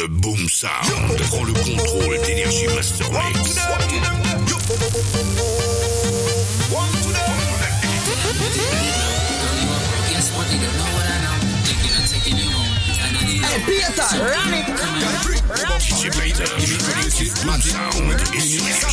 Le Boom Sound prend le contrôle d'Energy Master Mix. Hey, Peter, run it. DJ Peter, collectif Boom Sound et sur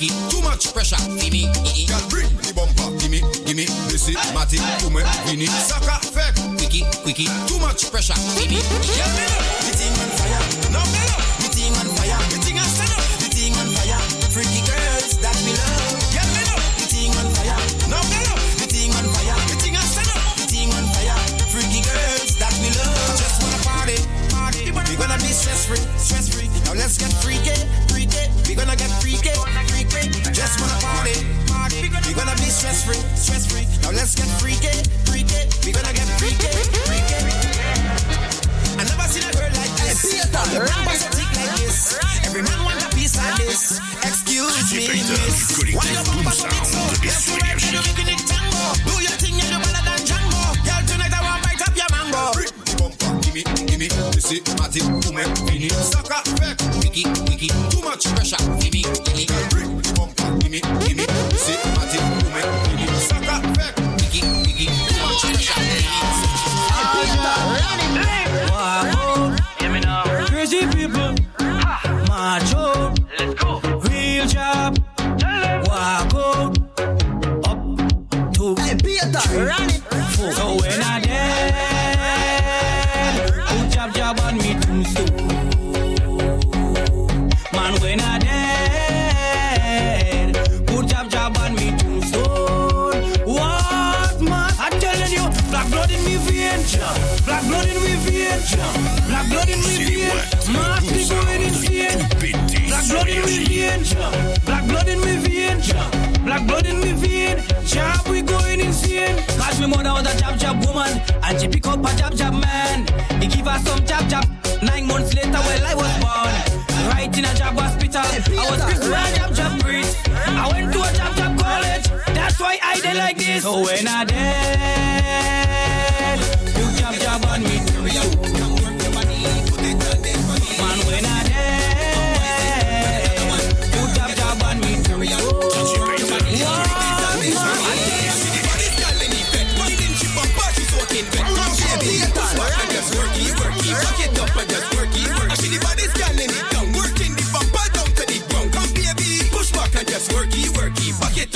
Quickie, quickie, too much pressure. Gimme, Girl, bring the bumper, gimme, gimme, Missy, Matty, Kume, Vini, Saka, Fek. quickie, quickie, too much pressure. Gimme, Yeah, me the thing on fire. No, me stress free, stress free. Now let's get freaky, freaky. We gonna get freaky, freaky. I never seen a girl like this. Hey, Peter, Your run so thick like this. Every man want a piece like this. Excuse me, Peter, miss. du collectif Why your Boom bumper so big so? Sound black blood in me vein, black blood in me C'est vein. what? Mass Boom be going insane. Sound, pété Black blood in me Énergie. vein, black blood in me vein, black blood in me vein. Job we going insane. Cause me mother was a jab jab woman, and she pick up a jab jab man. He give her some jab jab. Nine months later, well I was born. Right in a job hospital, I was Chris a jab jab priest. I went to a jab jab college. That's why I did like this. So when I dead,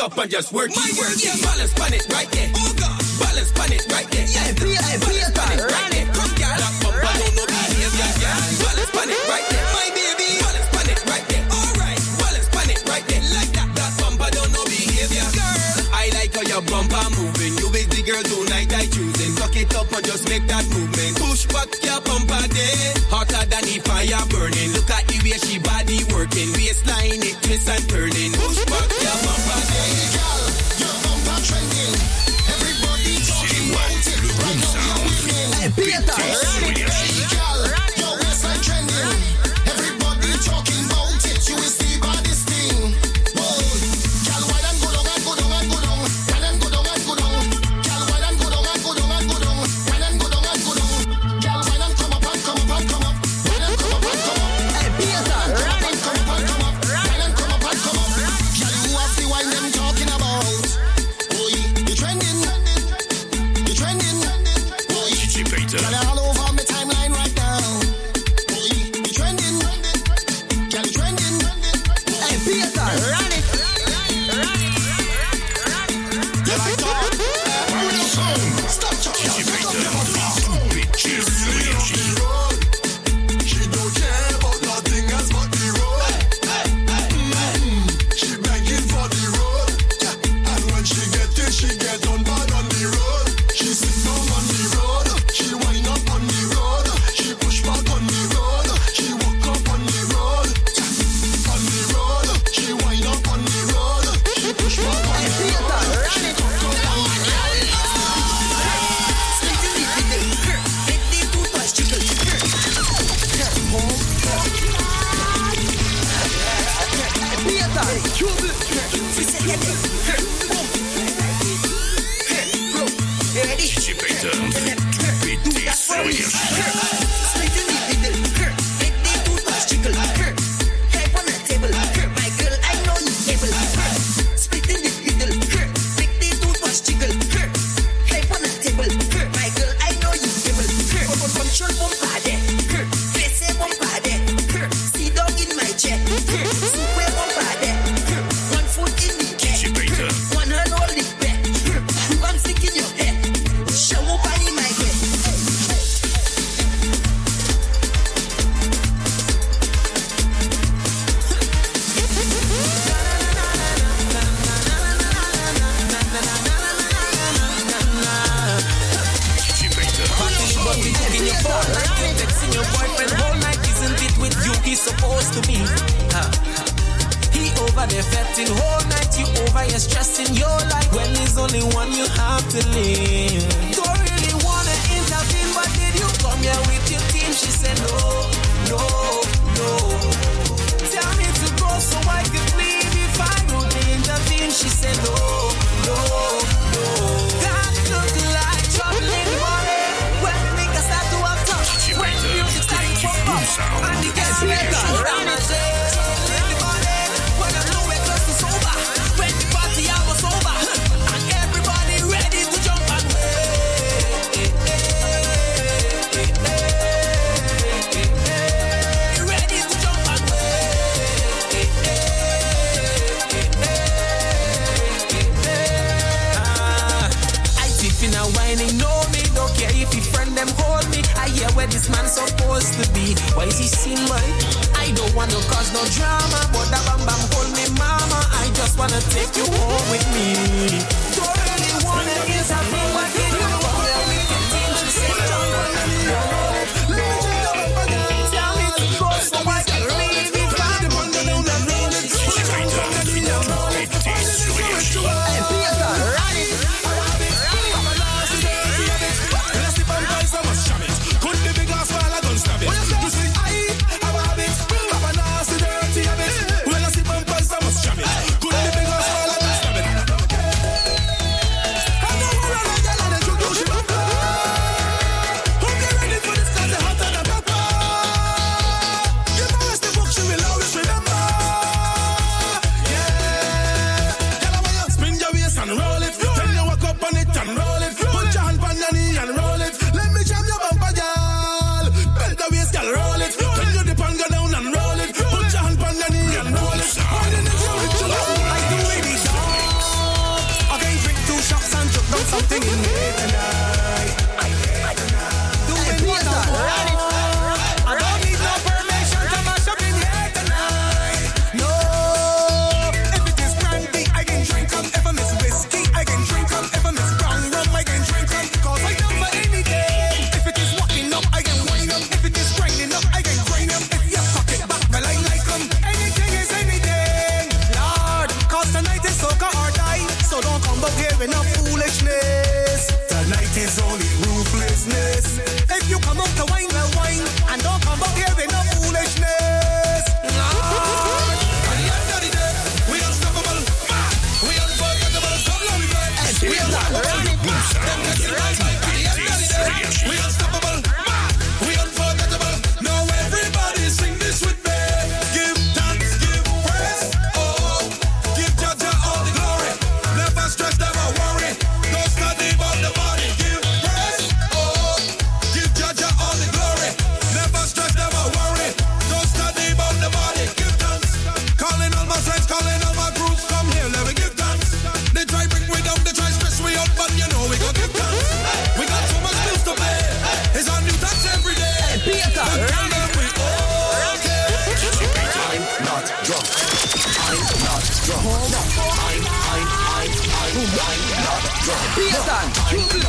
Up and just work it, work it. Balance on right there. Oh God, balance it right there. Yeah, balance on it Peter, right there. Come, girl, that bumper don't know behavior, girl. Balance on right there, my baby. Balance it right there. All right, balance it right there, like that. That bumper don't know behavior, girl. I like how your bumper moving. You big the girl tonight I choosing. Tuck it up and just make that movement. to me. He over there fetting whole night, you over here stressing your life. When there's only one you have to live. this man supposed to be? Why is he single? I don't wanna cause no drama, but that bam bam call me mama. I just wanna take you home with me. Beer time.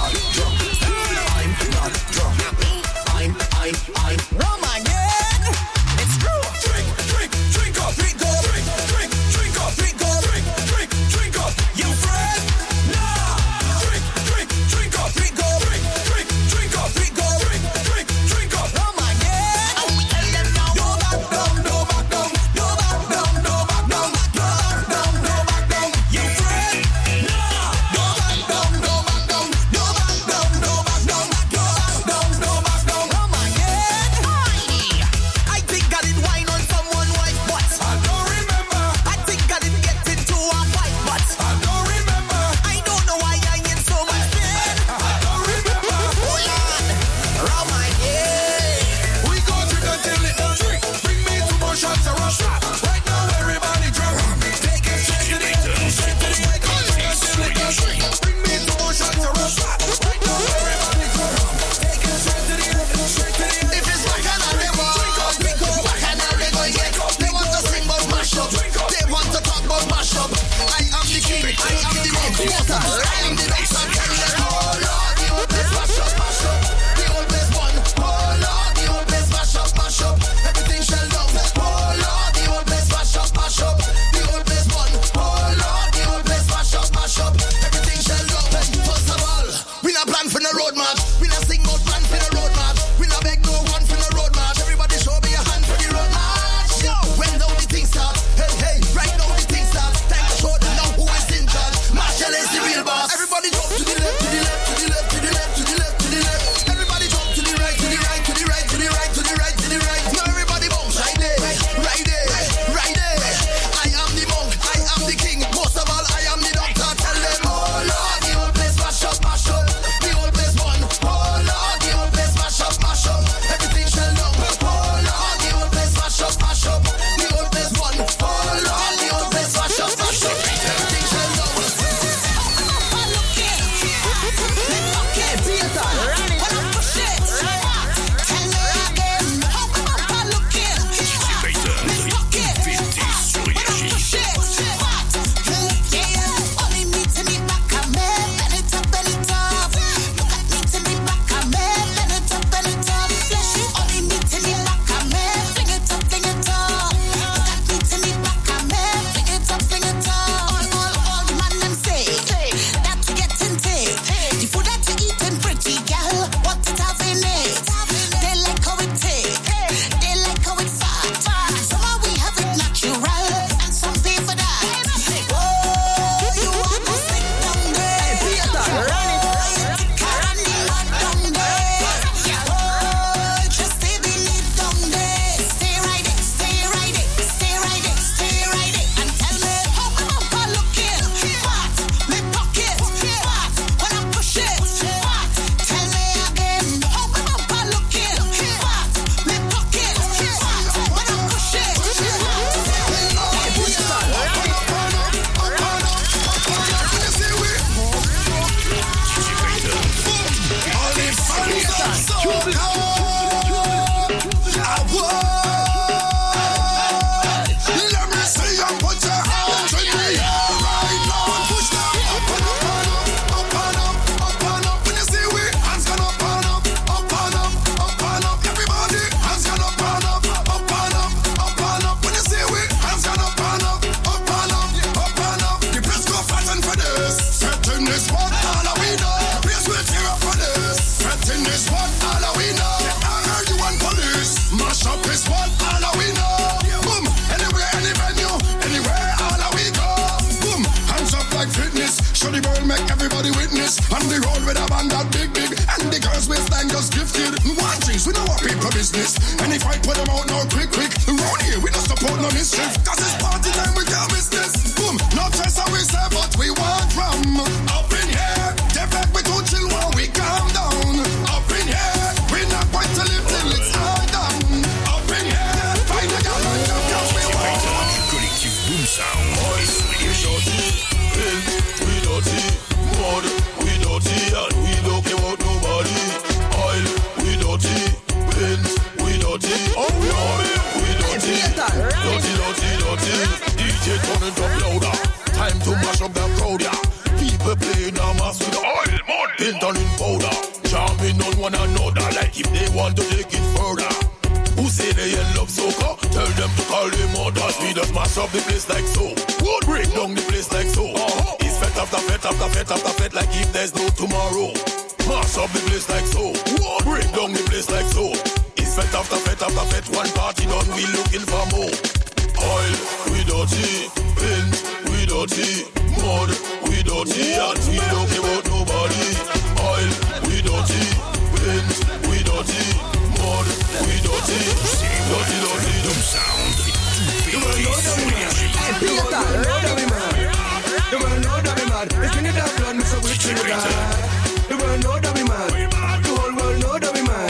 The world know that we mad. The whole world know that we mad.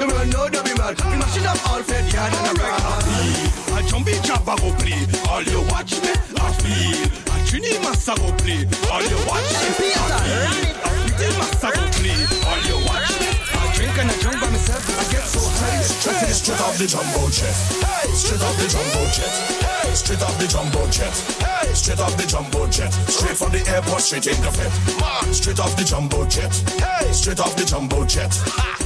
The world know that we mad. We mashing up all fed yard and a rag. A jumpy chopper go play. All you watch me, I feel. A trini massa go play. All you watch me, I feel. A pretty massa go play. All you watch me. I drink and I drunk I get so high. Hey, straight off the jumbo jet. Straight off the jumbo jet. Straight off the jumbo jet. Straight off the jumbo jet. Straight from the airport, straight in the vet. Straight off the jumbo jet. Straight off the jumbo jet.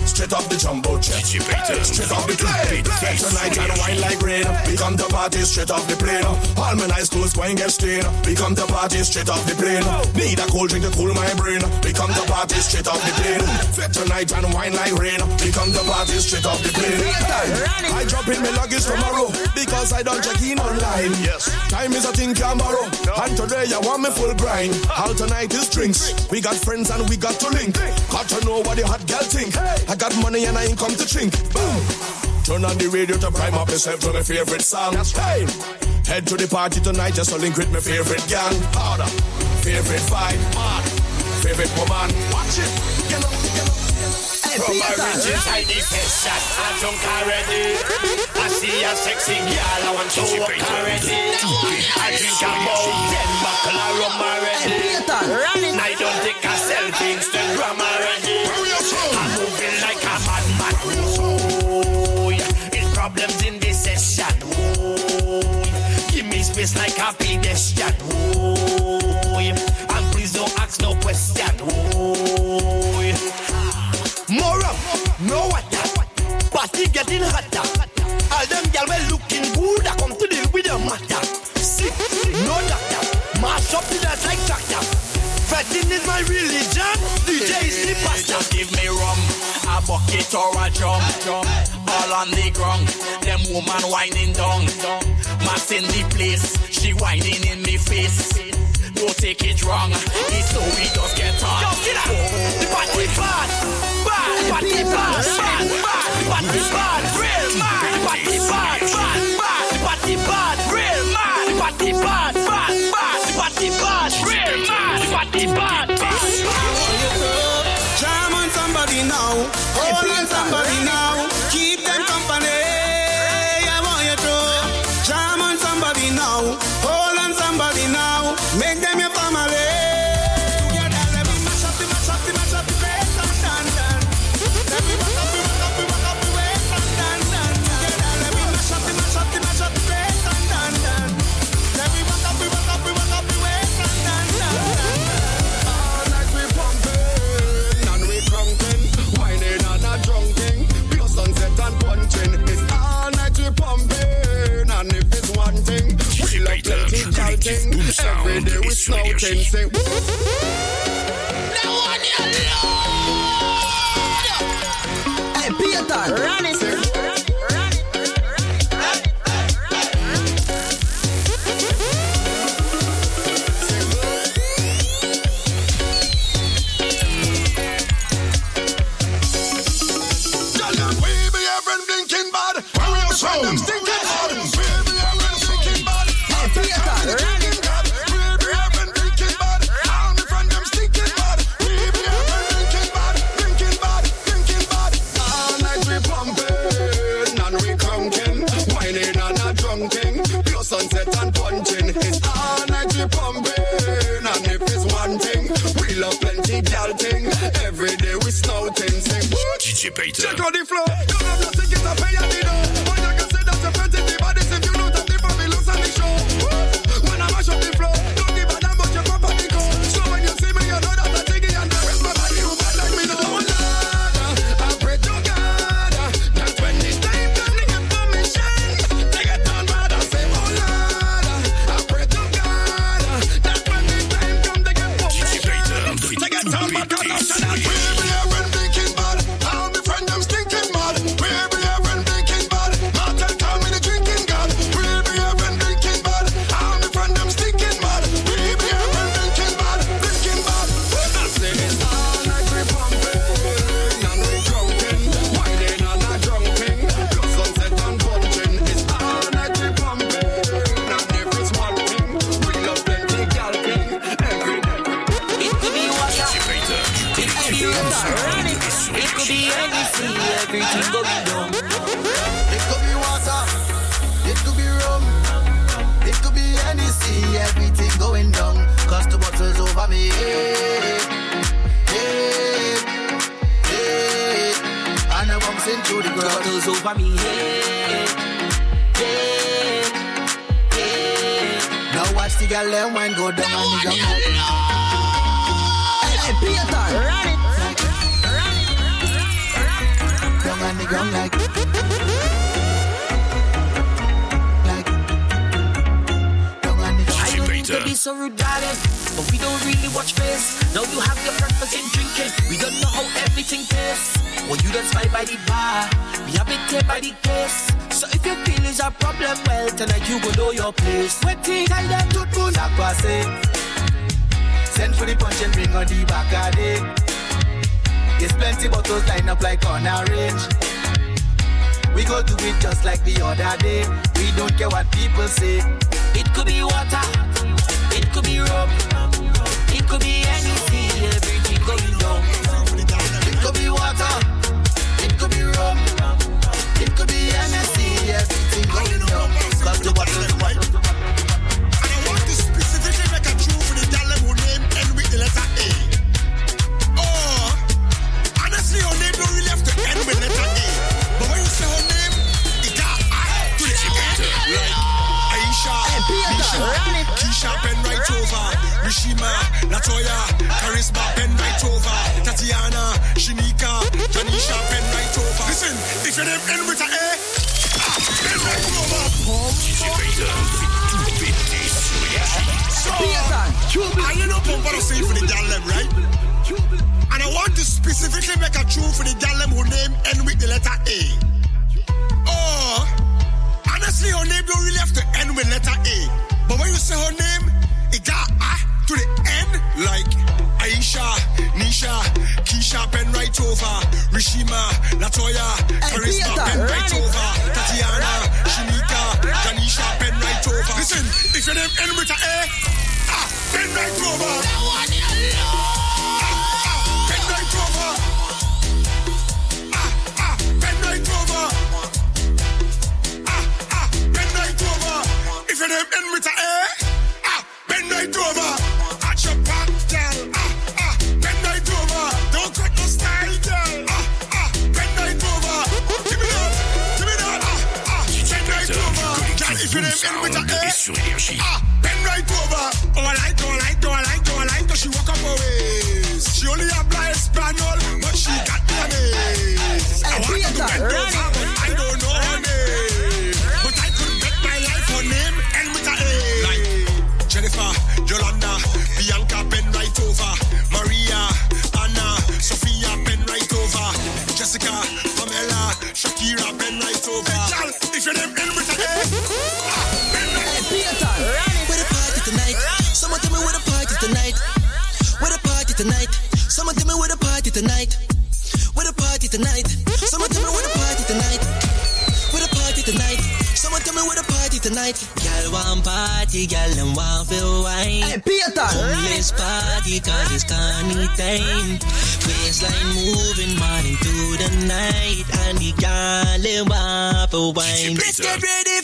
Straight off the jumbo jet. Straight off the plane. Tonight and wine like rain. We come to party straight off the plane. All my nice clothes going get stained. We come to party straight off the plane. Need a cold drink to cool my brain. We come to party straight off the plane. Fit tonight and wine like rain. We to party straight off the plane. I drop in my luggage tomorrow because I don't check in online. Yes. Time is a thing can borrow. And today I want me full grind. All tonight is drinks. We got friends and we got to link. Got to know what the hot girl think. I got money and I ain't come to drink. Boom. Turn on the radio to prime up yourself to my favorite song. Time. Head to the party tonight just to link with my favorite gang. Harder. Favorite vibe. Hard. Favorite woman. Watch it. Get up, get up. From riches, I need shot. I'm drunk already. I see a sexy girl, I want to walk already. I drink about ten buckle of rum already. I don't take a selfie, Instagram already. I'm moving like a madman. It's problems in this session. Give me space like a pedestrian. And please don't ask no question. Oh, bucket or a drum. All on the ground. Them woman whining down. Mass in the place. She whining in me face. Don't take it wrong. It's so we just get on. Yo, get up. The party bad. Bad. The party bad. Bad. Bad. The party bad. Real mad. The party bad. Bad. Bad. Now. Every day we snouting, sing. Hey, Payton, run it. Tell them Peter. Check on the floor. Don't have nothing, so rude, darling. But we don't really watch face. Now you have your breakfast and drinking. We don't know how everything tastes. Well, you don't spy by the bar. We have it here by the case. So if your feelings are problem, well, tonight you will know your place. Waiting, tell them to do not pass it. Send for the punch and bring on the back of it. There's plenty bottles lined up like on a range. We go do it just like the other day. We don't care what people say. It could be water, it could be rope, it could be anything, everything going down. It could be water, it could be rope, it could be anything, everything going down. Cause the water Sharpen right over. Mishima, Latoya, Charisma, pen right over. Tatiana, Shinika, Janisha, pen right over. Listen, if your name end with a A, I A, pen I you know Pumpa to sing for the gal them, right? And I want to specifically make a tune for the gal them who name end with the letter A. Oh, honestly, your name don't really have to end with letter A. But when you say her name, it got ah to the end like Aisha, Nisha, Keisha, pen right over, Rishima, Latoya, Carissa, pen right over, Tatiana, Shinika, Janisha, pen right over. Listen, if your name end with a A, ah, pen right over. Full this party cause it's carny time. Waistline moving, morning through the night. And the gal in wine. Let's get ready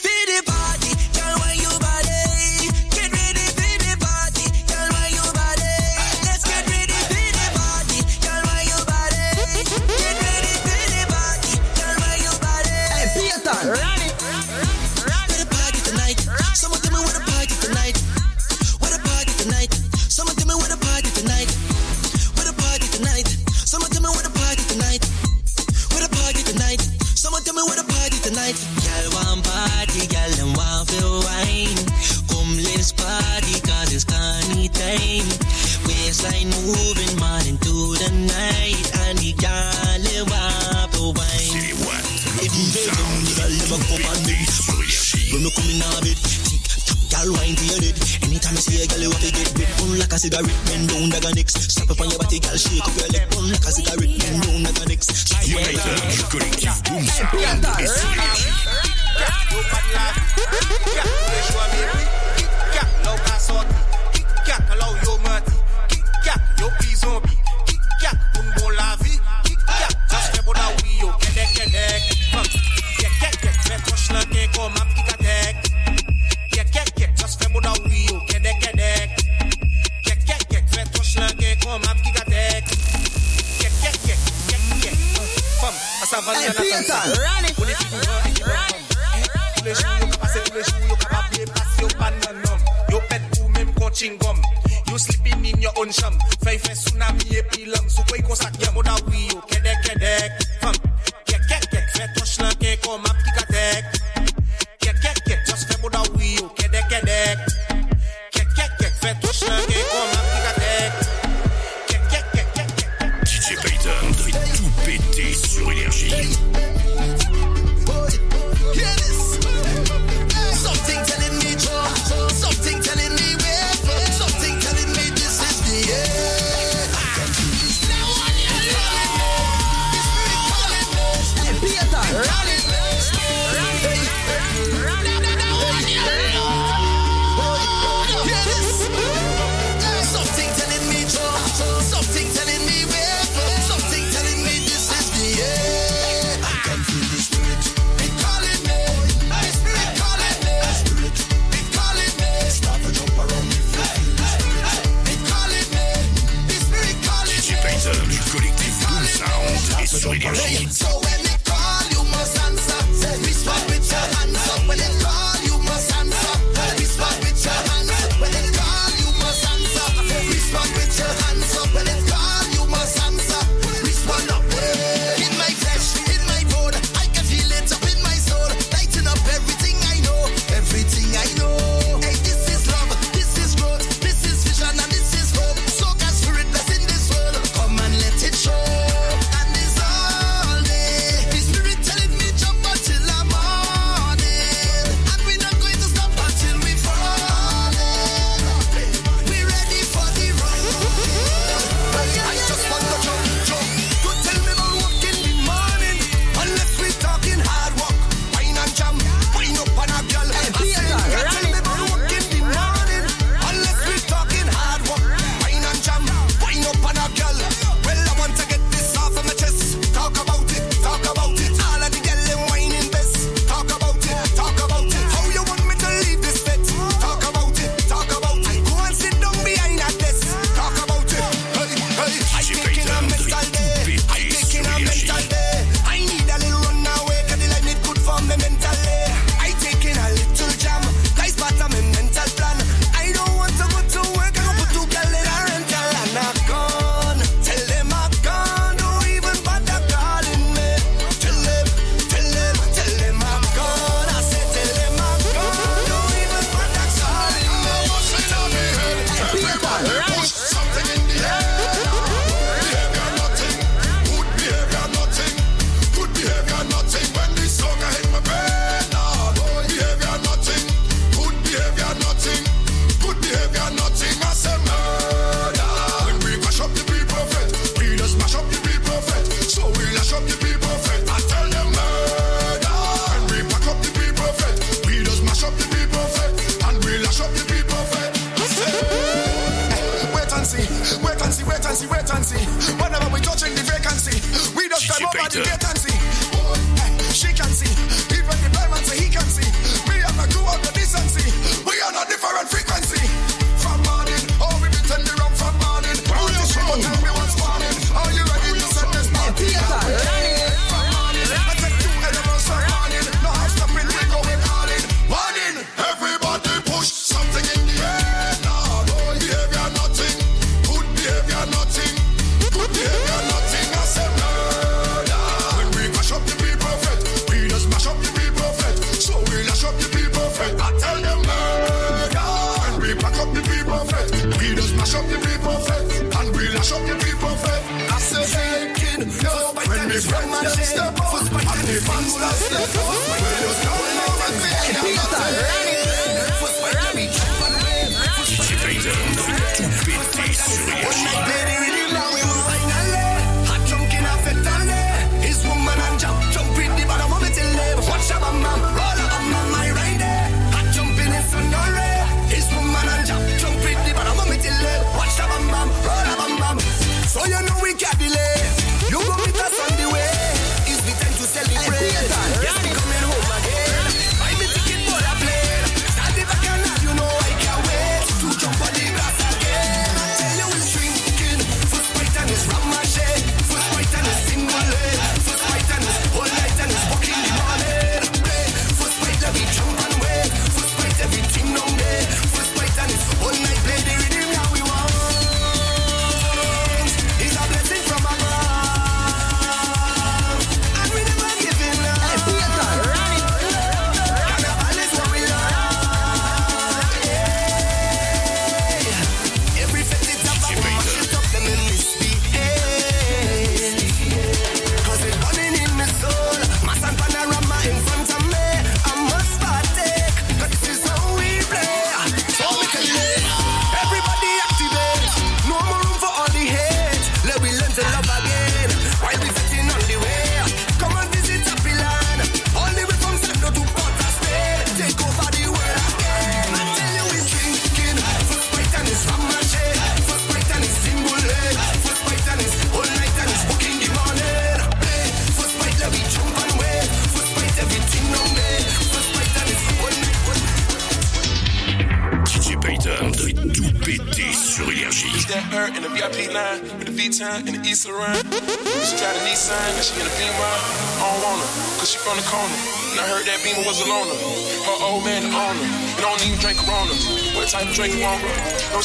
cigarette, bend down like a nicks. Stop up on your body, girl, shake up your leg, like a cigarette.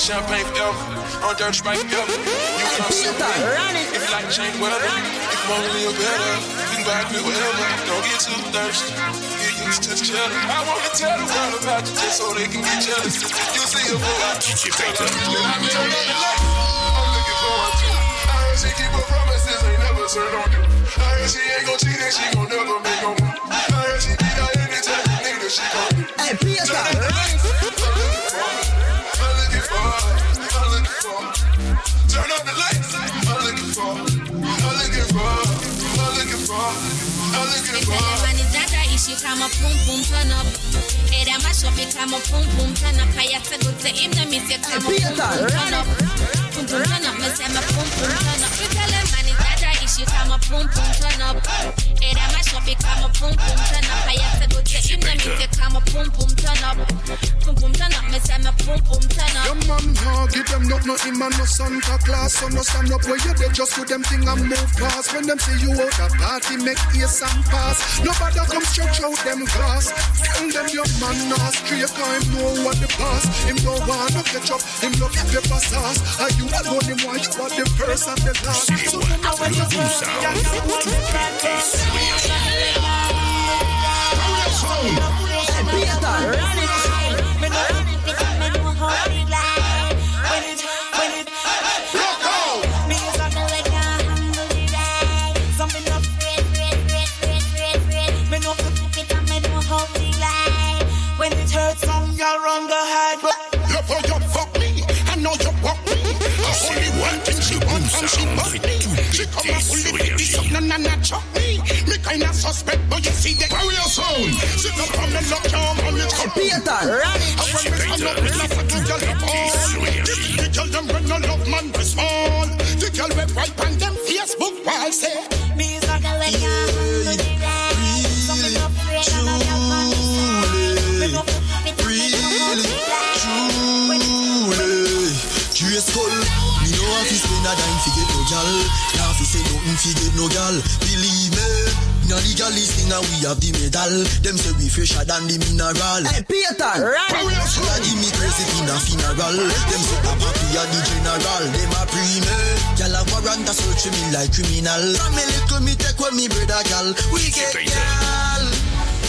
Champagne forever. On dirty sprite forever. You come see me. If you like change weather, if you want to live better, you can buy me whatever. Don't get too thirsty. Get used to this cheddar. I want to tell the world about you just so they can get jealous. You see a boy, I DJ Payton. I'm looking forward to. I heard she keep her promises, ain't never turned on you. I heard she ain't gon' cheat and she gon' never make no move. I heard she be out anytime you need her, she gon' do. Hey, Peter. For, I'm looking for. Turn up ishi kama pum pum turn up. Pum pum turn up. Imna misya kama pum pum turn up. Turn up, pum turn up. You tell him man dada ishi kama pum pum turn up. Era kama pum pum turn up. Kaya sagute imna misya kama pum pum turn up. Pum pum turn up, mesema pum pum turn up. Your man give them nothing, no him and no Santa Claus. So no stand up where you they just do them thing and move past. When them see you out a party, make ears and pass. Nobody come stretch out them glass. Tell them your man nah straight, know what the past. Him no want no catch up, him no paper sauce. Are you alone, him want you the first and the last. So no know when you Boom hurts, some girl run go hide. Love how you fuck me, I know you want me. I only one thing she want and she want me. She come and fully make this up, na na na chop me. Me kinda suspect, but you see the warrior sound. Sit up on the lock, your man, it's called Peter. I when me stand up, me laugh at the girl them all. The girl them when no love man be small. The girl we wipe on them Facebook wall say. Me is like a leg Something spend a dime fi get no gal. Now fi say nothing fi get no gal. Believe me. Now the gal is thing and we have the medal. Them say we fresher than the mineral. Hey, Peter. So I give me crazy in a funeral. Them say I'm happy at the general. Them a pre me. Gal a warrant a search me like criminal. From me little me take with me brother gal. We get gal.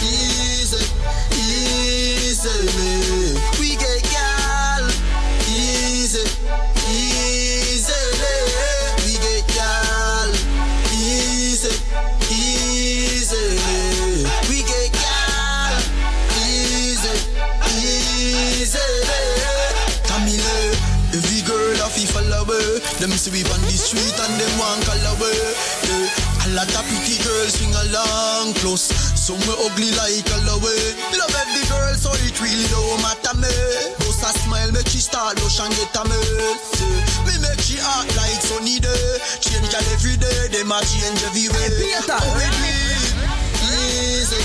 Easy, easily. See we on the street and them want call away. Yeah. A lot of pretty girls sing along close. Some we ugly like all away. Love every girl, so it really don't matter me. Boss a smile, make she start blush and get a mess. Yeah. Me make she act like sunny day. Change girl every day, them a change every way. Peter, Oh, with me, easy,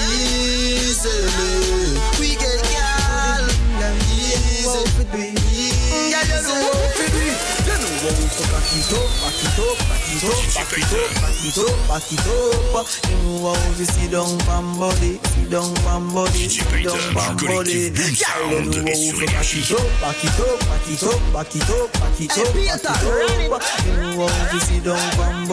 easily. We get girl, easy. Girl, you know how to do it. You know how to back it up, back it up, back it up, back it up, back it up, back it up. To sit down from body, sit down from body, sit down from body. Girl, you know to back it up, back it up, back it up, back it up, back it up, back it up. To sit down from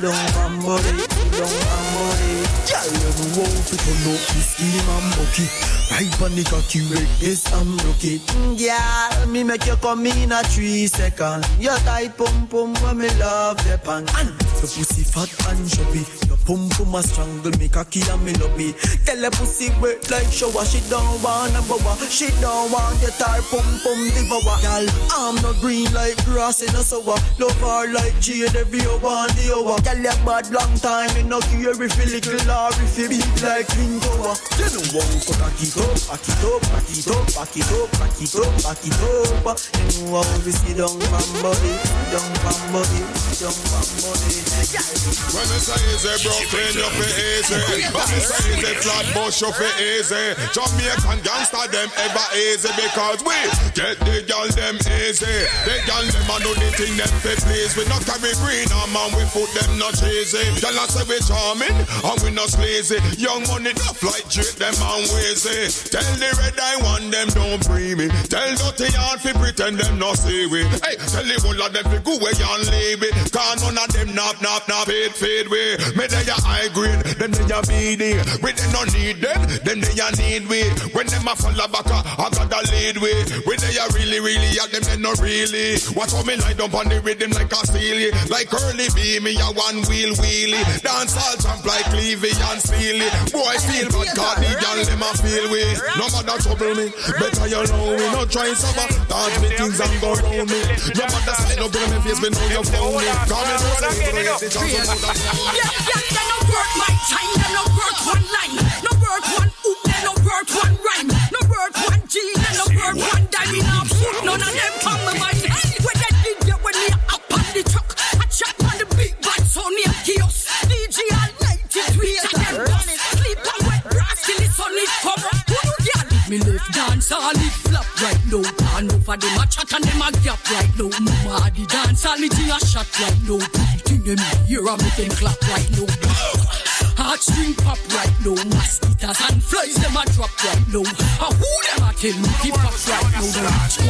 down from body, sit down body. Girl, you know how to up the scheme and bucket. Right on the cocky, red this and rocket. Mm, girl, me make you come in a three second. Your tight pum pum when me love the pan. And your pussy fat and chubby. Your pum pum a strangle me cocky and me it. Tell the pussy wet like shower. She don't want a bower. She don't want your tight pum pum devour. Girl, I'm not green like grass in a sour. Love her like jade every hour and the hour. Girl, you bad long time. Me no care if you little or if you big like King Tower. You know how to cock it up, back it up, back it up, back it up, back it up, back it up. You know how to sit down from body, down from body, down from body. When me say easy, Brooklyn, you fi easy. When me say easy, Flatbush, you fi easy. Eh? Jamaican gangsta them ever easy because we get the girl them easy. The girl them a do the thing them fi please. We not carry green on man, we put them not cheesy. Girl I say we charming and we not sleazy. Young money enough like drip them and wheezy. Tell the red eye one them don't free me. Tell dirty yard fi pretend them not see we. Hey, tell the whole of them fi go away and leave it. Cause none of them nap nap nap fade fade way. Me they a high grade, them they a BD. We they no need them, them they a need we. When them a follow back, I gotta lead way. We they a really really at them they no really. Watch how me lie down on the rhythm like a steely, like curly B. Me a one wheel wheelie. Dance all jump like Clevie and Steely. Boy feel bad, cause the girl them a feel way. No matter trouble me, better you know me. No try suffer, dance me things and go round me. No matter say no girl me face, me know you found me. Come in, know say Yeah, yeah, they no work my time, they no work one line, no work one they no work one rhyme, no work one G, they no work one dime, me not put none of them from my mind. When they did get when me up on the truck, I chat on the big bad sound name kiosk, DJ all night till them done it. Sleep on till the sun is come. Me left dance it flop right now. And over them a chat and them a gap right now. Mama the dance all the thing a shot right now. Them hear a them clap right now. Heartstring pop right now. Mosquitoes and flies them a drop right now. And who them a me keep up right now? The rich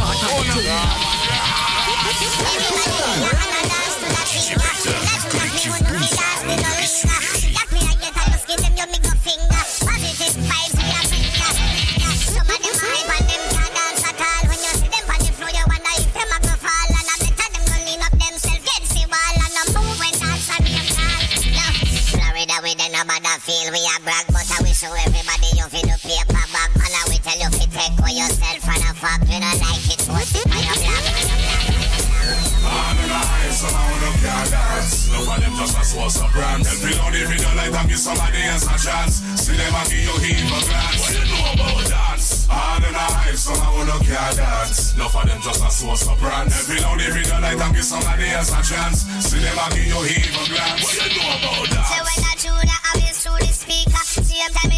dance. No for them just a source of brand. Them feel on the video like them give somebody else a chance. See them a give you heave a glance. What you know about dance? So when I do that, I will through the speaker. Same time me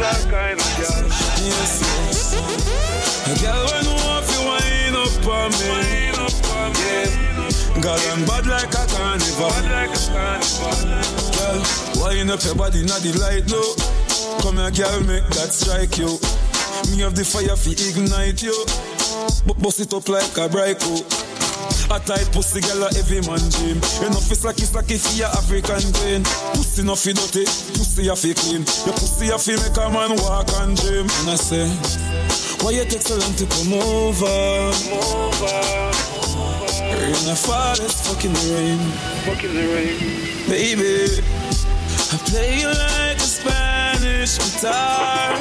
girl. A when know if you wind up on me. Girl, I'm bad like a carnival. Girl, wind up your body, not the light, no. Come here, girl, make that strike you. Me have the fire fi ignite you. B- Bust it up like a brico. A tight pussy girl a every man dream. Enough is like it's like if you African queen. Pussy no fi dirty, pussy a fi clean. Your pussy a fi make a man walk and dream. And I say, why you take so long to come over? Rain a fall, it's fucking the rain. Fucking the rain. Baby, I play you like a Spanish guitar.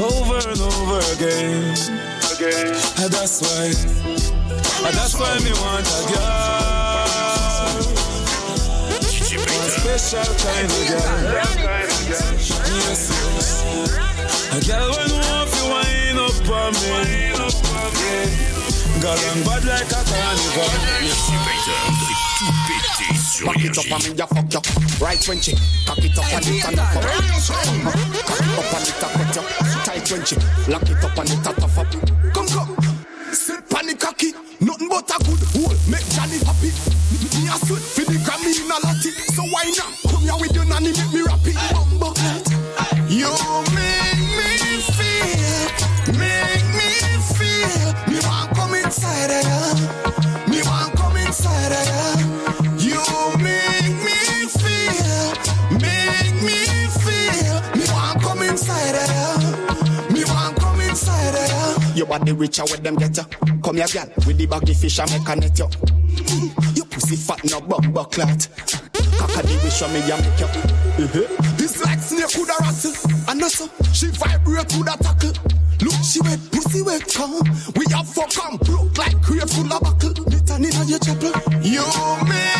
Over and over again. Again. And that's why, and that's why me want a girl. A special kind of girl. Yes, yes. A girl when want to wind up on me. Girl, I'm bad like a carnival. Back it up and me ya fuck you Right when she Cock it up and it and up Cock it up and it a cut you Tight when she Lock it up and it a tough up Come come Sit pan the cocky Nothing but a good hole Make Johnny happy. Me a sweat for the Grammy in a lottie So why not? Come here with your nanny Make me rap body richer where them get ya Come here girl With the baggy fish I make a net you Your pussy fat no bumbo clot Cock a the wish me ya make you uh-huh. It's like snake coulda rattle And also she vibrate coulda tackle Look, she wet, pussy wet, come. We have for come. Look like crate full of buckle. Little in your chapel. You make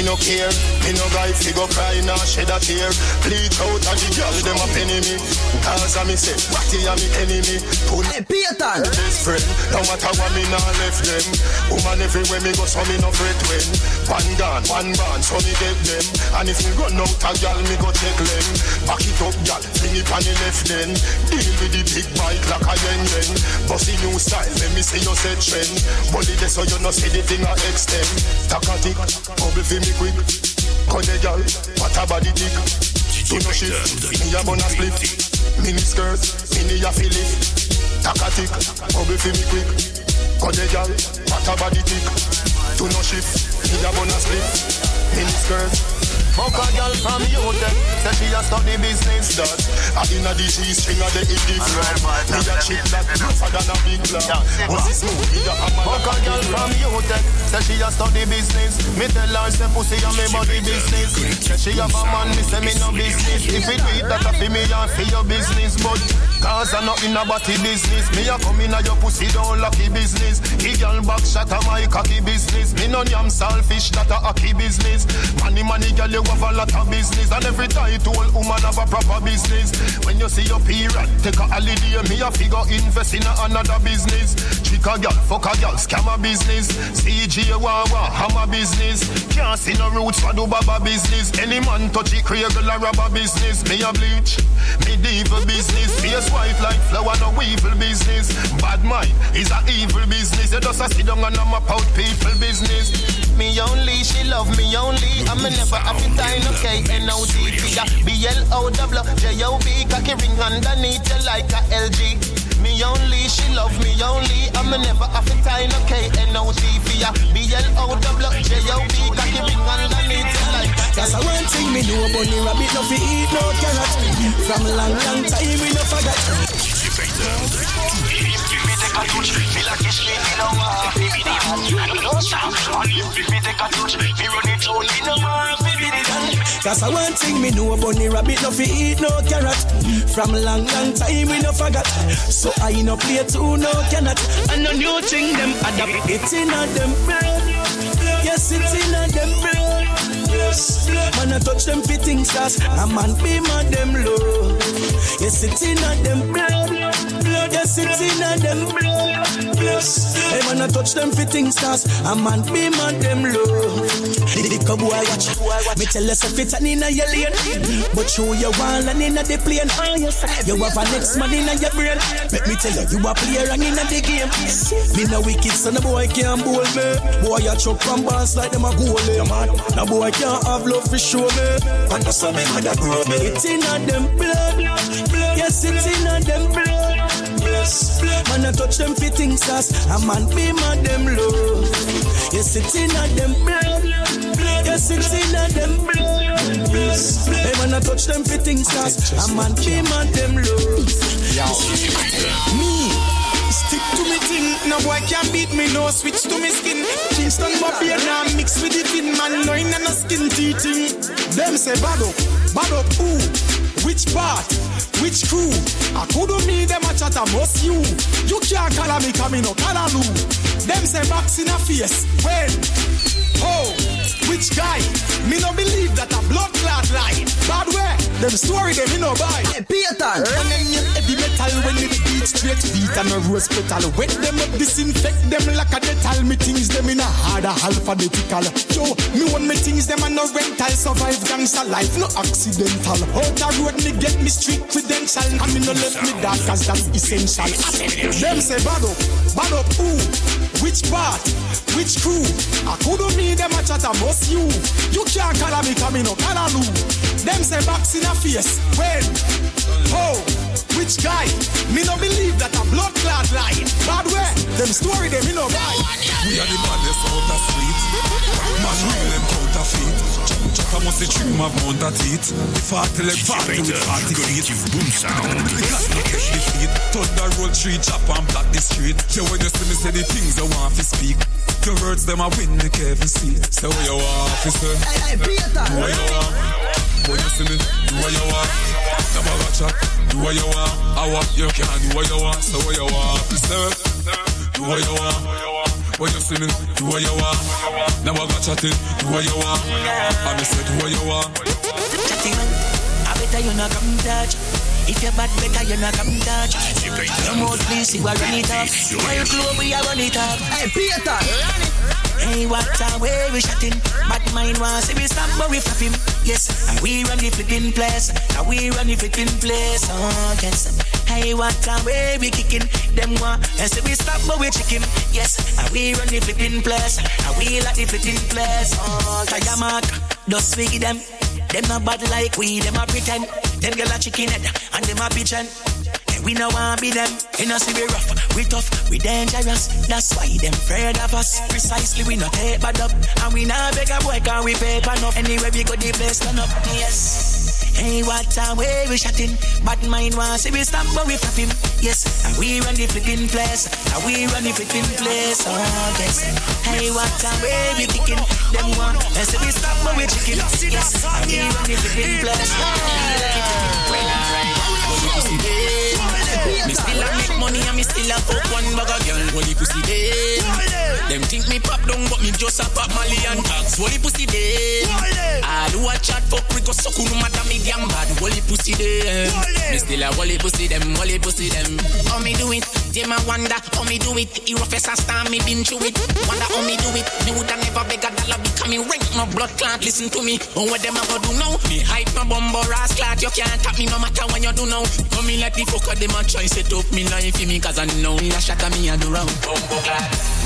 me, no care. Me no guy fi go cry nor shed a tear. Bleach out and the girl them a penny me. Cause I me say, Ratty a me enemy. Pull hey, Peter. Best friend, no matter what me nah left them. Woman everywhere me go, so me no fret when. One gone, one gone, so me get them. And if me run out a girl, me go take them. Back it up, girl, fling it on the left then. Deal with the big bike like a yen yen. Bossy new style, let me see you set trend. Body there so you no see the thing a extend. Takatik, bubble me quick Kode gal, what a body tick Do no shit, me a a split Mini skirt, mini a fillet Takatik, bubble fi me quick Cause Kode gal, what a body tick Do no shit, me a a split Mini skirt Fuck a girl from youth, say she a study business that. I inna the G string of the indifferent. Me a chick that tougher than a big block. Pussy smooth, me a hammer. Fuck a girl from youth, say she a study business. Me tell her say pussy a me body business. Say she have a man, me say me no business. If it do it, that a fi me and fi your business, but. Cause I'm not in a body business. Me a come in a your pussy don't lucky business. He girl back shot a my cocky business. Me no yam selfish that a hockey business. Money money girl you have a lot of business. And every title woman have a proper business. When you see your period, take a holiday. Me a figure invest in another business. Chick a girl, fuck a girl, scam a business. CG wawa, hammer business. Can't see no roots for do baba business. Any man touch it, create a rubber business. Me a bleach, medieval business. Face white like flower, no evil business. Bad mind is a evil business. You just a sit down and I'm a out people business. Me only, she love me only. I'm a never have it time, okay? N-O-T figure. Cocky ring underneath you like a LG. Me only, she love me only. I'm a never have it time, okay? N-O-T figure. Cocky ring underneath you like a That's a one thing me know the rabbit, no fi eat no carrot. From a long, long time we no forget. Cause I one thing me know about the rabbit no fi eat no carrot. From long long time we no forgot. So I no play too no cannot. And no new thing them adapt It's in a them brain Yes it's in a them brain Man I touch them fitting stars A man be man them low. Yes it's in a them brain Yes, it's in a them blood. Yes. Hey man, I touch them fitting stars. A man be man them low. The a boy watch. Me tell us if it's an in a your lane. But show your wall and in a the plane. You have a next man in a your brain. Let me tell you, you a player and in a the game. Me no wicked son, the boy can't bowl me. Boy a chuck from bars like them a goalie. Man, no boy can't have love for show me. And that's how me mother grow me. It's in a them blood. Yes, it's in a them blood. Yes, man, I touch them fitting stars. A man be man them low. Yes, it's in a them blood. Yes, it's in a them blood. Hey man, I touch them fitting stars. A man be man them low. Me, stick to me thing. No boy can beat me, no switch to me skin. Kingston Barbarian mix with the thin man, no in no skin teething. Them say bad up, bad up who? Which part? Which crew? I couldn't me them a chat a must you. You can't call me coming no call Them say box in a face. When? Oh, which guy? Me no believe that a blood clot lie. Bad way. Them story them me no buy. Hey, Peter. And then you heavy metal when it beat straight beat and a rose petal. Wet them up, disinfect them like a Dettol. Me things them in a harder alphabetical. Yo, me want me things them a no rental. Survive gangster life, no accidental. Out the road me get me street credential. And me no left me dark cause that's essential. Them say bad up, bad up who? Which part? Which crew? I couldn't me them a chat a must you. You can't call me coming no call a Them say box in a face. When? Oh, which guy? Me no believe that a blood clot lie. Bad way. Them story them me no buy. We are the baddest out the street. Man, real them counterfeit. Chopper must dream of mount a teeth. The party like party with party feet. Boom sound. We got no catch the feet. Thunder roll tree, chop and block the street. Yeah, when you see me say the things I want to speak. The words them I win the Kevin seat. Say what you want, officer. Hey, hey, Peter. Do what you want. When you see me, do what you want. Never got chat. Do what you want. I want you can do what you want. Say what you want, officer. Do what you want. When you see me, do what you want. Never got chatting. Do what you want. I me say do what you want. Chatting, I better you not come touch. If you're bad, better you not come touch. No more please, you are run it up. Well, club, we are run it up. Hey, Peter. Hey, what a way we shotting. Bad mind wants to be stop, but we flap him. Yes, and we run the flipping place. And we run the flipping place. Oh, yes. Hey, what a way we kicking. Them want, and say we stop, but we chicken. Yes, and we run the flipping place. And we like the flipping place. Oh, tiger mark, just speak them. Them not bad like we, them a pretend. Them girl a chicken head, and them a pigeon. We no want be them. Know see we rough, we tough, we dangerous. That's why them afraid of us. Precisely we not take bad up, and we not beg a boy can we pay enough. Anywhere we go the place turn up. Yes. Hey, what a way we shotting. Bad mind wants see we stop, but we flap him. Yes, and we run the flipping place. And we run the flipping place. Oh, yes. Hey, what a way we kicking. Them want, and say we stop, but we chicken. Yes, and we run the flipping place. Me still a make money and me still a fuck one bag of girl. Holy pussy day. Them think me pop down, but me just a pop Mali and tax. Holy pussy day. I do a chat fuck we go suck no matter me damn bad. Holy pussy day. Me still a holy pussy them, holy pussy them. How me do it? Them a wonder how me do it. You rough as a star, me been through it. Wonder how me do it. Me woulda never beg a dollar becoming rank no blood clot. Listen to me. Oh, what them a go do now? Me hype my bumbo ass clot. You can't tap me no matter when you do now. Come me like the fucker them a try set up me life for me cause I know me a shot me a do round.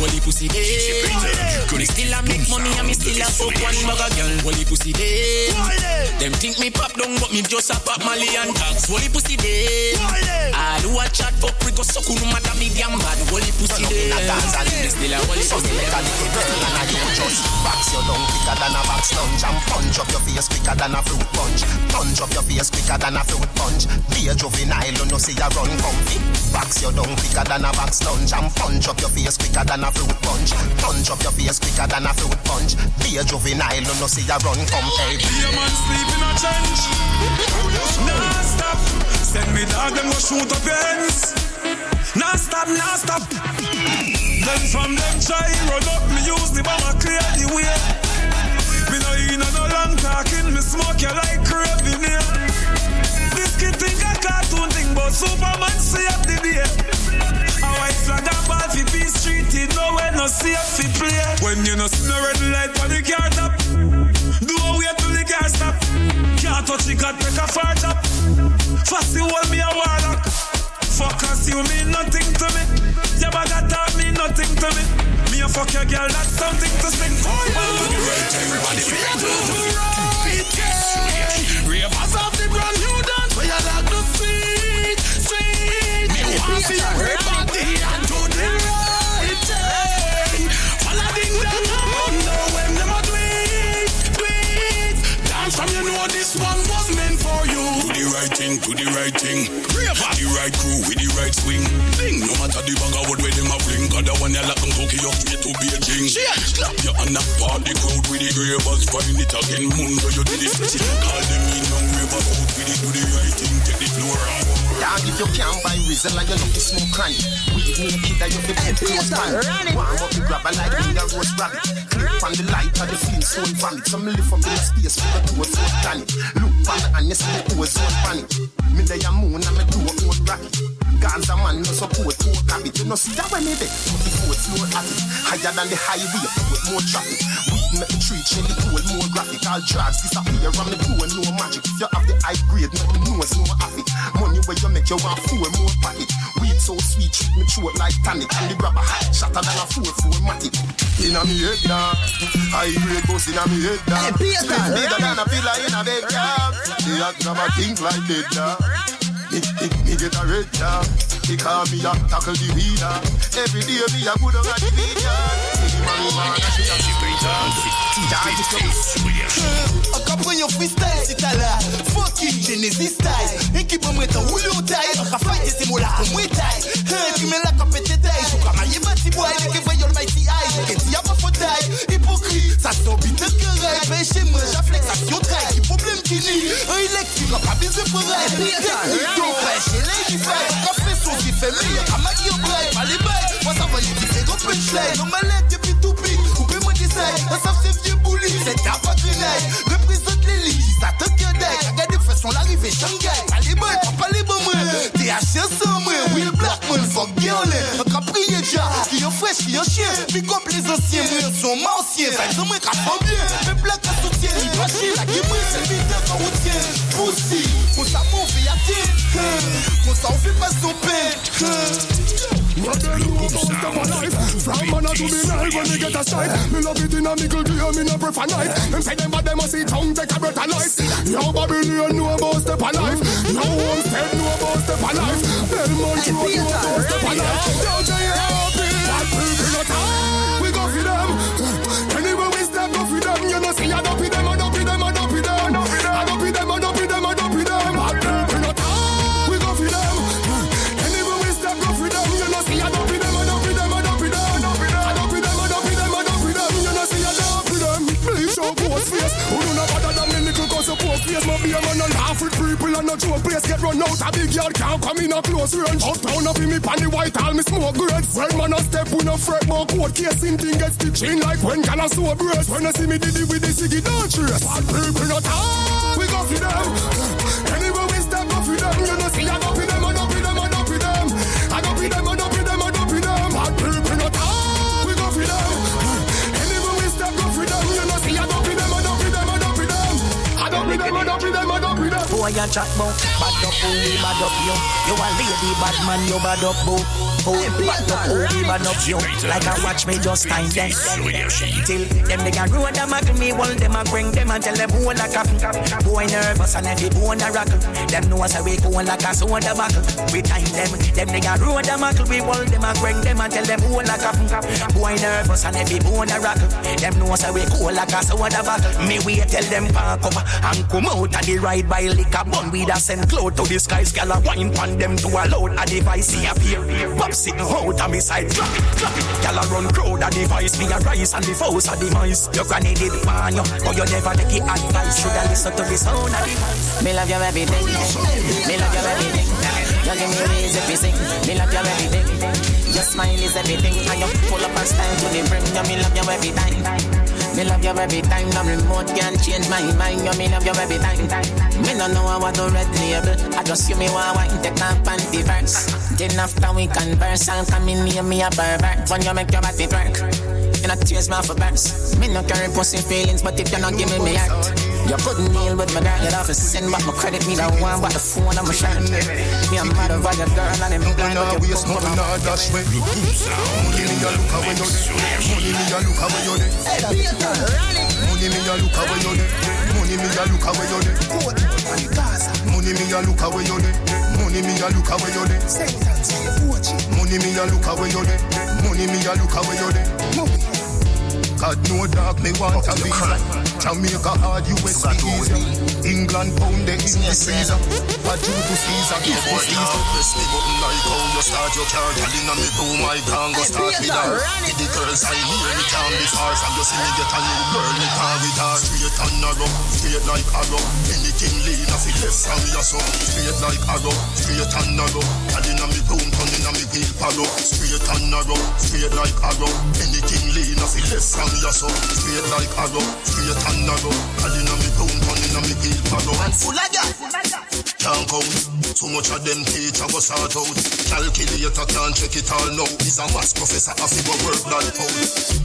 Holy pussy eh. day. Me still a make money and me still a fuck one bugger girl. Holy pussy day. Them think me pop down but me just a pop Mali and tax. Holy pussy day. I do a chat fuck we go suck no matter me damn bad. Holy pussy day. Me still a holy pussy day. Box your down quicker than a box lunch And punch up your face quicker than a fruit punch. Punch up your face quicker than a fruit punch. Be a juvenile, you know see ya run comfy. Box your down quicker than a box lunch And punch up your face quicker than a fruit punch. Punch up your face quicker than a fruit punch. Be a juvenile, you know see ya run comfy. Be a man sleep in a trench. Nah stop. Send me dog, them go shoot up your hands Nah stop, nah stop Then from them try run up Me use the bomber clear the way Me no in no long talking Me smoke you like craving here This kid think a cartoon thing But Superman save the day. A white flag and ball fi peace treaty. Nowhere no safe fi play. When you no see no red light on the car top, do a wait till the car stop. Can't touch the God take a far top. Fussy hold me a warlock. Focus you mean nothing to me. Your bag mean nothing to me. Me a fuck your girl, that's something to sing. Oh, Everybody Ravers of the brand new dance where you like the sweet, sweet. Me want see everybody and do the this one was meant for you. Do the right thing, do the right thing. The right crew with the right swing. Bing, no matter the bag of wood where them a fling. God, the one you like them Tokyo straight to Beijing. Clap your hand up, part the crowd with the gravers. Find it again, Mundo, you do this. Call them in, young river out with it, do the right thing. Take the floor and. Dog, if you can't buy Rizla and you love to smoke cranny. Weed naked and you feel head close pan Warm up the grabber like me a roast rabbit. Clip on the light of the flint stone vomit Some lift up in the space for the two foot planet Look and you see the ozone panic Me day a moon and me do a own rocket Guns a man no support more habit You know see that when me there Put the foot slow at Higher than the highway Put more traffic. Weed make the tree change. The cold more graphic All drugs disappear from the pool. No magic. If you have the high grade make the nose no happy. Money where you make you want four more pocket. Weed so sweet treat me throat like tonic. And the grabber hot shatter than a four four matic. Inna me head now High grade boss inna me head now bigger than a pillar in a bed yeah. The hot grabber think like dead now me, me, me get a red dog. He call me a tackle the weeder. Every day me a good on the. See the marijuana, she a street Après yon freestyle, c'est à la fucking Genesis style. Équipe moi t'en roule au taille? On fight et c'est moi là comme moi taille Tu mets la capette et taille. Jou comme aïe bâti boy que voyons le mighty eye Et t'y a pas fautaille Hypocrite, ça sort vite de querelle. Péché moi j'afflexe action trail Qui problème qui nie? Un électrique, on pas baiser pour elle Technique donc fraîche, et lady fight Café son qui fait meilleur À ma guillaume braille, pas les bails Moi ça va les viser gros punchline On m'a depuis tout pic Coupez-moi des sailles Ça savent ces vieux boulis Philippe, c'était à Patrinage. Représente l'église à Tokyo Deck. Regardez façon l'arrivée, Shanghai. Pas les bonnes, pas les moi. Moi. Will Blackman, fuck girl. Encore prier déjà. Qui en fraîche, qui en chien. Puis comme les anciens, moi, sont martiens. Ça, ils ont moins qu'à bien. Mais plaque à soutien. Il va chier, la qui c'est vite en routien. Poussi, on s'en fait à. On fait pas son père. What the know about the life? From man to be night when they get a sight. Me love it in a mickle gear, me no prefer knife. Them say them but them must see tongue take a breath of life. Yo Babylon know about step of life. Yo Homestead know about step of life. Belmont Road know about step of life. Don't you no joke place get run out. A big yard can't come in a close range. Uptown up in me pan the white all me smoke grades. When man a step with no fret more court case in thing get in like when can I sew breast. When I see me did it with the ciggy don't trace. Bad people not talk. We go for them. You chat bout Bad up, we bad up you You a lady, bad man, you bad up, boo Oh, bad up, we you Like a watch me just time them Till them they can ruin them, muggle me Hold them and bring them and tell them who like a Boy nervous and every bone a rockle Them know us a we go like a soda buckle We time them, them they can ruin them, muggle We hold them and bring them and tell them who like a Boy nervous and every bone a rockle Them know us a we go like a soda buckle Me wait tell them park up and come out of the ride by liquor bun with a send cloud to the skies Girl a wine pan them to a load a device see appear Pop sitting out on me side flap it, flap it. Girl a run crowd a device Me a rise and the foes a demise. Your granny did pan you But you never take it advice. Shoulda listen to the sound of the voice. Me love you everything Me love you everything You give me reason to sing. Me love you everything Your smile is everything. And you pull up a style to the brim You me love you every time. Me love you every time. No remote can change my mind. You me love you every time. No know I want to red label. I just you me want wine take my panty verse. Then after we converse, and come in near me a pervert. When you make your body twerk. You not tears my for burst. Me no carry pussy feelings, but if you not give me me heart, you couldn't deal with my dog, you'd have to send back my credit. Me the one, but the phone, I'm a shot. Me a mother by your girl, and them blind, but you come on. That's where you put sound. Money me a look how you're Money me a look how you're Money me a look how you're Money me a look how you're Money me a look how you're Money me a look away you Money me a look how you Money me a look away you God no dog me want a visa. Jamaica hard US easy. England pound the the freezer. A Jew to Caesar, give me Caesar. Press me button like how you start your car. Girl inna me room, I can go start with her. With the girls I hear me can't be far from you. See me get a new girl, me can't with her. Straight and narrow, straight like arrow. Anything lean off it left from your son. Straight like arrow, straight and narrow. Girl inna me room, turn inna me wheel follow. Straight and narrow, straight like arrow. Anything off it left from your son. Straight like arrow, straight and narrow. Girl inna me room, turn inna me wheel follow. And full of ya. Can't count. Too much of them teacher go sort out. Calculator can't check it all now. He's a math professor, I figure work that out.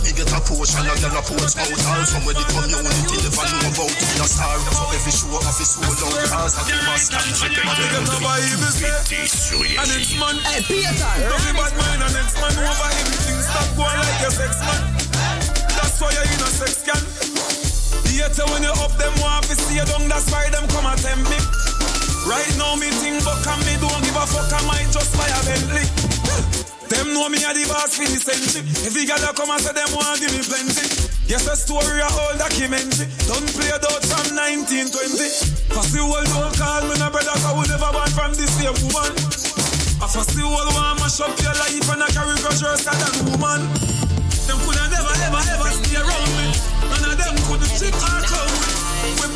Me get a portion and get a porch out. All from where the community never know about. Me a star for every show of his soul out. Cause of the mask and check it And it's man. Hey, Peter. Nothing bad mind and next man over everything. Stop going like your sex man. That's why you're in a sex can. Later when you up them want to see you down, that's why them come attempt me. Right now me think but can me don't give a fuck I might just buy a Bentley. Them know me a the boss for the century. Every girl that come and say them want give me plenty. Yes, a story a whole documentary. Don't play it out from 1920. Cause the world don't call me no brother cause we never born from the same woman. I first the world want mash up your life and I carry grudge worse than woman. Them coulda never ever ever stay around me. None of them could trick or clown me.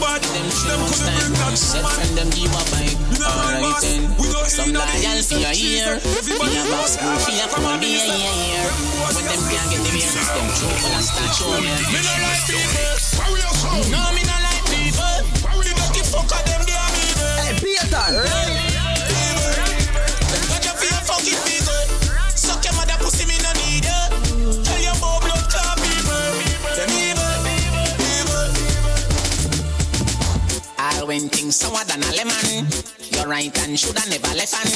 We bad, them coulda bring that Set woman. from them give up vibe. Alright then. Some loyal for your ear. Me a boss school for your come and be a year here. When them can't get the beer, them true full of start show me. Me no like people. No, me no like people. The dirty fucker them they are evil. Hey, Peter. Got All when things sour than a lemon. You're right and shoulda never left on.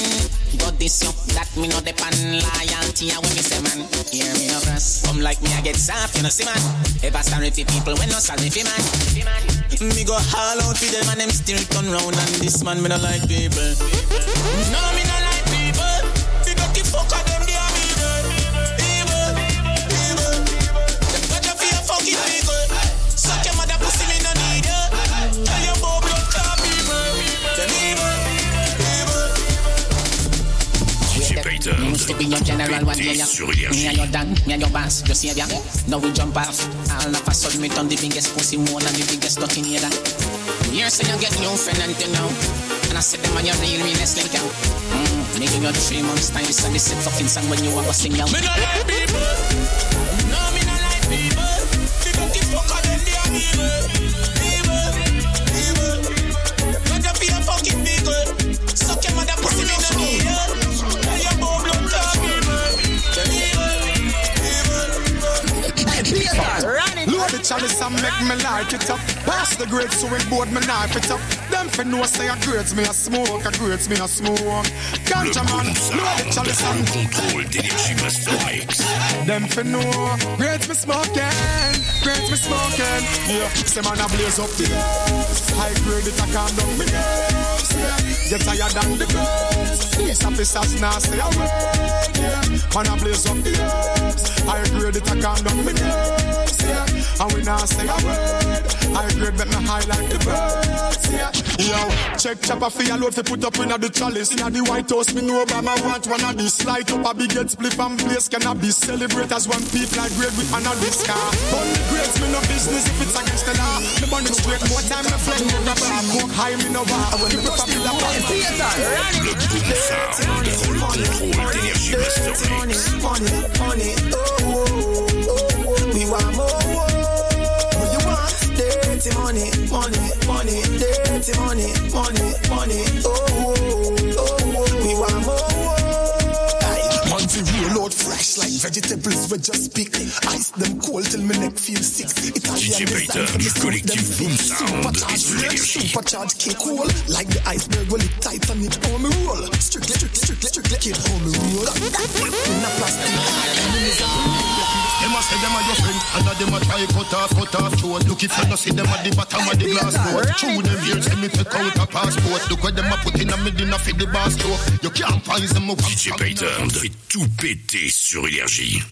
Got this you, that me no depend. Loyalty and when me say man. Hear me no cross. Come like me I get soft, you know see man. Ever sorry for people when no sorry for man. Me go haul out for them and them still turn round and this man me no like people. No, me no like You used to be your general one day, yeah. Me and your dad, me and your boss, your savior. Now we jump off. All of a sudden, me turn the biggest pussy more than the biggest dirty neither. Here say you get new friend until now. And I said them on your real, realest link out. Mm, me give you three months time, so this is fucking song when you want to sing out. Me no like people. No, me no like people. The dirty fucker them they are evil, and make me light it up. Pass the grades so it board me knife it up. Them for no say a grades me a smoke, a grades me a smoke. Ganja man, load the chalice and d'énergie Master Mix. them for no grades me smoking, grades me smoking. Yeah, say man a blaze up the nerves. High grade it a calm down me nerves. Get tired than the birds. Police officers now say a word. Man a blaze up the nerves. High grade it a calm down me nerves. Yeah, and we now say a word. High grade make me high like the birds. Yeah, yo, check chopper for your load fi put up inna the chalice. Inna the White House, me know Obama want one of this. Light up a big head spliff and blaze cannabis. Celebrate as one people like grade with another car. Only grades me no business if it's against the law. Me burn it straight more time me flex me bar. More high me no bar. When me prefer me la bar. Le Boom Sound. Contrôle d'énergie Master Mix. Money, money, oh, oh, oh, oh. Oh. money, money, money, dirty money, money, money. Oh, oh, oh. Fresh like vegetables we just pick Ice them cold till me neck feel sick Italian design for me suit them fit Supercharged cake cool Like the iceberg roll it tight and it how me roll Strictly, strictly, strictly, strictly kid how me roll In a plastic Them a say them a your friend, and a them a try cut off, cut off throat. Look if you no see them at the bottom of the glass door. Through them ears, let me take out a passport. Look what them a put in a me dinner for the bar store. You can't find them. DJ Payton fait tout péter sur Énergie.